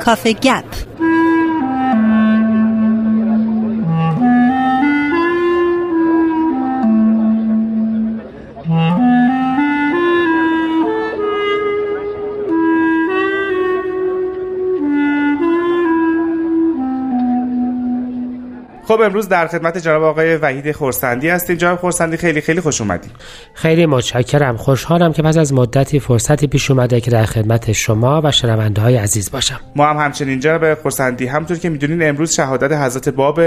Coffee Gap. خب امروز در خدمت جناب آقای وحید خورسندی هستیم. جناب خورسندی خیلی خیلی خوش اومدید. خیلی متشکرم. خوشحالم که پس از مدتی فرصتی پیش اومده که در خدمت شما و شنونده های عزیز باشم. ما هم همچنین جناب خورسندی همطور که می‌دونین امروز شهادت حضرت باب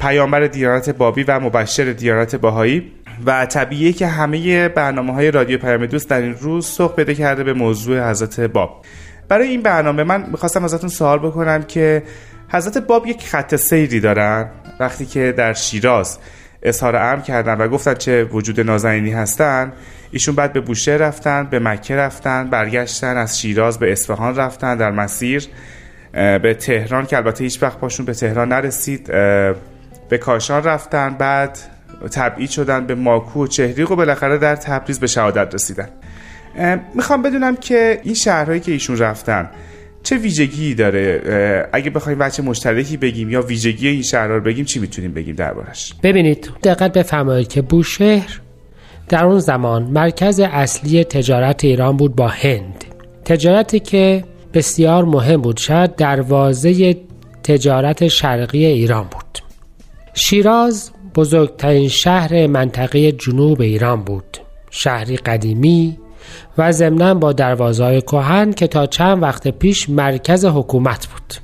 پیامبر دیانت بابی و مبشر دیانت باهایی و طبیعیه که همه برنامه های رادیو پیام دوست در این روز سوق پیدا کرده به موضوع حضرت باب. برای این برنامه من می‌خواستم ازتون سوال بکنم که حضرت باب یک خط سیری دارن؟ وقتی که در شیراز اظهار امر کردن و گفتن چه وجود نازنینی هستن ایشون بعد به بوشه رفتن به مکه رفتن برگشتن از شیراز به اصفهان رفتن در مسیر به تهران که البته هیچ وقت پاشون به تهران نرسید به کاشان رفتن بعد تبعید شدن به ماکو و چهریق و بالاخره در تبریز به شهادت رسیدن. می‌خوام بدونم که این شهرهایی که ایشون رفتن چه ویژگی داره؟ اگه بخوایم بچه مشترکی بگیم یا ویژگی این شهر رو بگیم چی می‌تونیم بگیم دربارش؟ ببینید دقت بفرمایید که بوشهر در اون زمان مرکز اصلی تجارت ایران بود با هند. تجارتی که بسیار مهم بود شاید دروازه تجارت شرقی ایران بود. شیراز بزرگترین شهر منطقه جنوب ایران بود. شهری قدیمی و ضمنا با دروازهای کهن که تا چند وقت پیش مرکز حکومت بود.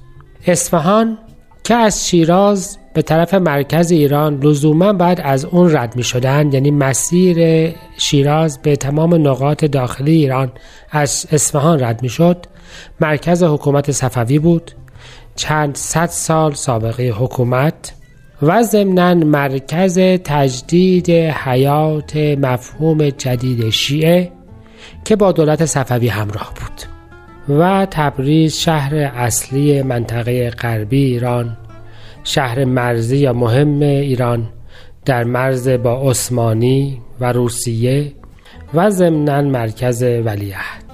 اصفهان که از شیراز به طرف مرکز ایران لزوما بعد از اون رد می شدن یعنی مسیر شیراز به تمام نقاط داخلی ایران از اصفهان رد می شد مرکز حکومت صفوی بود چند صد سال سابقه حکومت و ضمنا مرکز تجدید حیات مفهوم جدید شیعه. که با دولت صفوی همراه بود و تبریز شهر اصلی منطقه غربی ایران شهر مرزی یا مهم ایران در مرز با عثمانی و روسیه و ضمنا مرکز ولیعهد.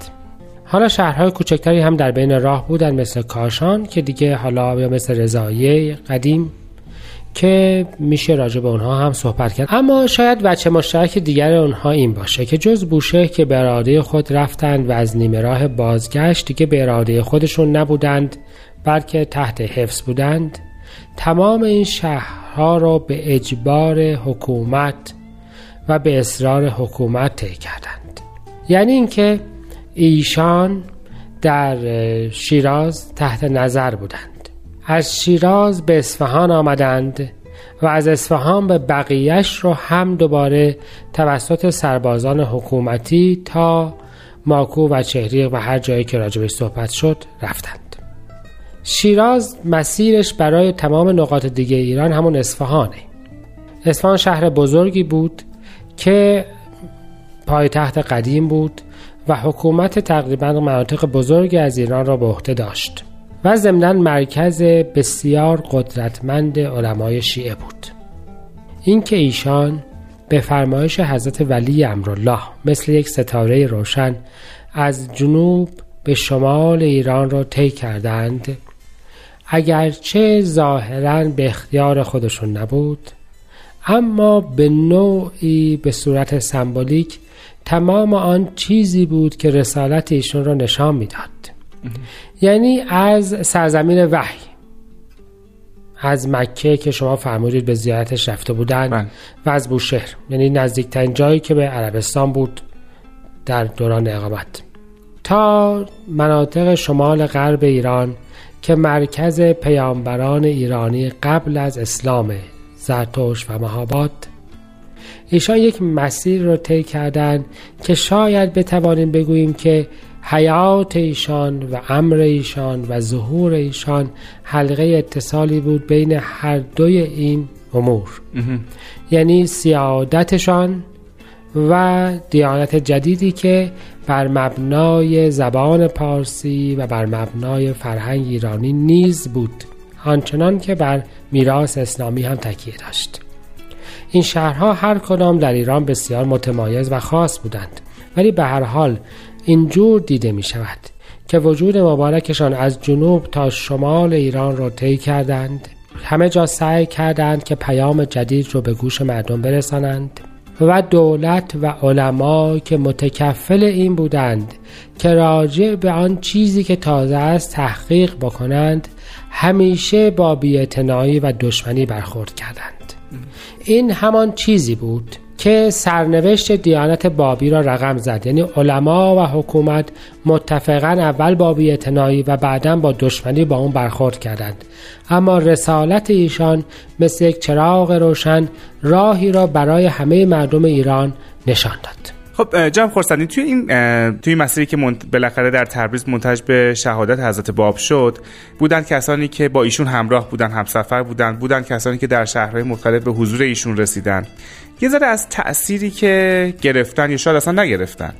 حالا شهرهای کوچکتری هم در بین راه بودن مثل کاشان که دیگه حالا یا مثل رضایه قدیم که میشه راجع به اونها هم صحبت کرد. اما شاید بچه مشترک دیگر اونها این باشه که جز بوشه که به اراده خود رفتند و از نیمه راه بازگشت دیگه به اراده خودشون نبودند بلکه تحت حفظ بودند. تمام این شهرها را به اجبار حکومت و به اصرار حکومت طی کردند. یعنی اینکه ایشان در شیراز تحت نظر بودند. از شیراز به اصفهان آمدند و از اصفهان به بقیهش رو هم دوباره توسط سربازان حکومتی تا ماکو و چهریق و هر جایی که راجبش صحبت شد رفتند. شیراز مسیرش برای تمام نقاط دیگه ایران همون اصفهانه. اصفهان شهر بزرگی بود که پایتخت قدیم بود و حکومت تقریبا مناطق بزرگی از ایران را به عهده داشت. و ضمنا مرکز بسیار قدرتمند علمای شیعه بود. اینکه ایشان به فرمایش حضرت ولی امرالله مثل یک ستاره روشن از جنوب به شمال ایران را طی کردند اگرچه ظاهرا به اختیار خودشون نبود اما به نوعی به صورت سمبولیک تمام آن چیزی بود که رسالت ایشون را نشان می‌داد. یعنی از سرزمین وحی از مکه که شما فرمودید به زیارتش رفته بودن بله. و از بوشهر یعنی نزدیکترین جایی که به عربستان بود در دوران اقامت تا مناطق شمال غرب ایران که مرکز پیامبران ایرانی قبل از اسلام زرتوش و مهاباد ایشان یک مسیر رو طی کردند که شاید بتوانیم بگوییم که حیات ایشان و امر ایشان و ظهور ایشان حلقه اتصالی بود بین هر دوی این امور. یعنی سیادتشان و دیانت جدیدی که بر مبنای زبان پارسی و بر مبنای فرهنگ ایرانی نیز بود آنچنان که بر میراث اسلامی هم تکیه داشت. این شهرها هر کدام در ایران بسیار متمایز و خاص بودند ولی به هر حال اینجور دیده می شود که وجود مبارکشان از جنوب تا شمال ایران را طی کردند. همه جا سعی کردند که پیام جدید رو به گوش مردم برسانند و دولت و علما که متکفل این بودند که راجع به آن چیزی که تازه است تحقیق بکنند همیشه با بیاعتنایی و دشمنی برخورد کردند. این همان چیزی بود که سرنوشت دیانت بابی را رقم زد. یعنی علما و حکومت متفقا اول با بیاعتنایی و بعدا با دشمنی با اون برخورد کردند. اما رسالت ایشان مثل یک چراغ روشن راهی را برای همه مردم ایران نشان داد. خب جناب خورسندی توی این توی مسیری که بالاخره در تبریز منتج به شهادت حضرت باب شد بودند کسانی که با ایشون همراه بودند همسفر بودند بودند کسانی که در شهرهای مختلف به حضور ایشون رسیدند یه ذره از تأثیری که گرفتن یا شاید اصلا نگرفتن.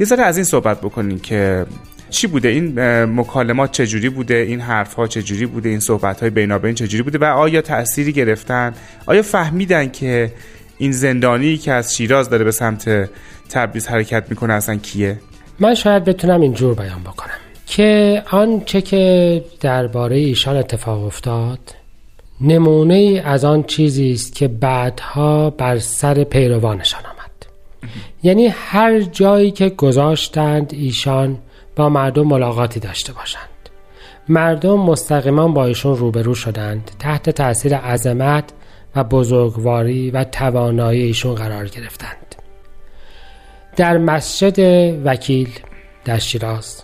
یه ذره از این صحبت بکنین که چی بوده؟ این مکالمات چجوری بوده؟ این حرف ها چجوری بوده؟ این صحبت های بینابین چجوری بوده؟ و آیا تأثیری گرفتن؟ آیا فهمیدن که این زندانی که از شیراز داره به سمت تبریز حرکت می‌کنه اصلا کیه؟ من شاید بتونم اینجور بیان بکنم که آنچه که درباره ایشان اتفاق افتاد نمونه ای از آن چیزی است که بعدها بر سر پیروانشان آمد. یعنی هر جایی که گذاشتند ایشان با مردم ملاقاتی داشته باشند. مردم مستقیما با ایشون روبرو شدند تحت تاثیر عظمت و بزرگواری و توانایی ایشون قرار گرفتند. در مسجد وکیل در شیراز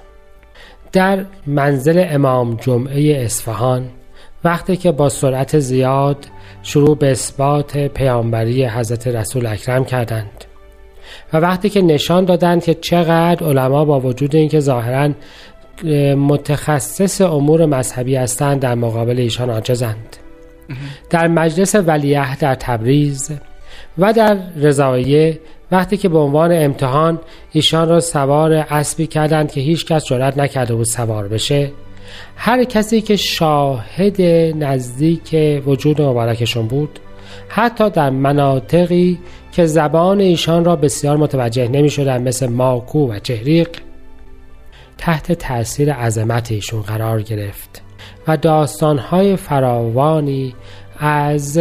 در منزل امام جمعه اصفهان وقتی که با سرعت زیاد شروع به اثبات پیامبری حضرت رسول اکرم کردند. و وقتی که نشان دادند که چقدر علما با وجود اینکه ظاهرا متخصص امور مذهبی هستند در مقابل ایشان عاجزند. در مجلس ولیه در تبریز و در رضایه وقتی که به عنوان امتحان ایشان را سوار اسبی کردند که هیچ کس جرأت نکرده بود سوار بشه هر کسی که شاهد نزدیک وجود مبارکشون بود حتی در مناطقی که زبان ایشان را بسیار متوجه نمی شدن مثل ماکو و جهریق تحت تاثیر عظمت ایشون قرار گرفت و داستانهای فراوانی از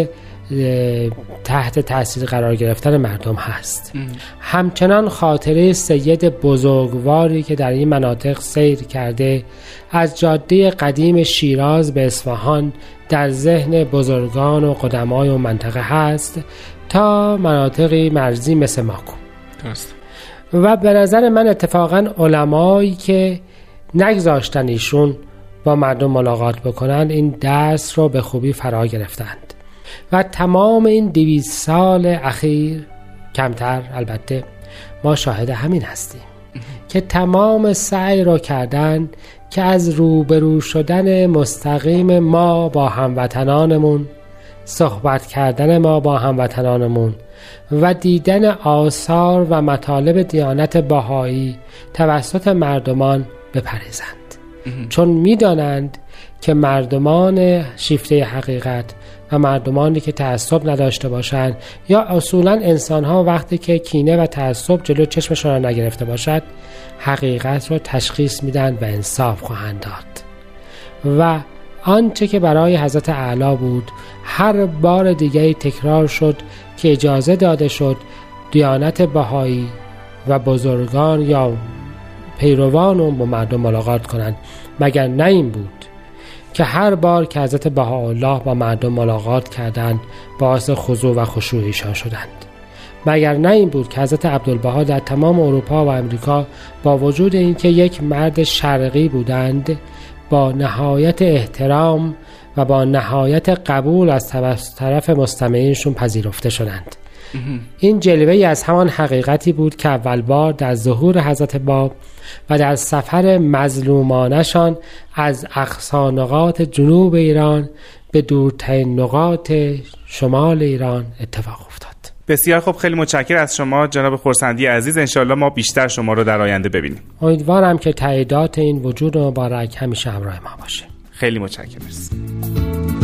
تحت تاثیر قرار گرفتن مردم هست. همچنان خاطره سید بزرگواری که در این مناطق سیر کرده از جاده قدیم شیراز به اصفهان در ذهن بزرگان و قدمای و منطقه هست تا مناطقی مرزی مثل ماکو. درست. و به نظر من اتفاقا علمایی که نگذاشتن ایشون با مردم ملاقات بکنن این درس رو به خوبی فرا گرفتند. و تمام این دویست سال اخیر کمتر البته ما شاهد همین هستیم که تمام سعی را کردن که از روبرو شدن مستقیم ما با هموطنانمون صحبت کردن ما با هموطنانمون و دیدن آثار و مطالب دیانت باهایی توسط مردمان بپریزند چون می‌دانند که مردمان شیفته حقیقت و مردمانی که تعصب نداشته باشند یا اصولا انسان ها وقتی که کینه و تعصب جلو چشمشان را نگرفته باشد حقیقت را تشخیص میدن و انصاف خواهند داد. و آنچه که برای حضرت اعلا بود هر بار دیگری تکرار شد که اجازه داده شد دیانت بهایی و بزرگان یا پیروان با مردم ملاقات کنند. مگر نه این بود؟ که هر بار که حضرت بهاءالله با مردم ملاقات کردند باعث خضوع و خشوع ایشان شدند. مگر نه این بود که حضرت عبدالبها در تمام اروپا و امریکا با وجود اینکه یک مرد شرقی بودند با نهایت احترام و با نهایت قبول از طرف مستمعینشون پذیرفته شدند. این جلوه از همان حقیقتی بود که اول بار در ظهور حضرت باب و در سفر مظلومانشان از اقصانقات جنوب ایران به دورترین نقاط شمال ایران اتفاق افتاد. بسیار خوب خیلی متشکر از شما جناب خورسندی عزیز. انشالله ما بیشتر شما رو در آینده ببینیم. امیدوارم که تعییدات این وجود مبارک همیشه همراه ما باشه. خیلی متشکرم.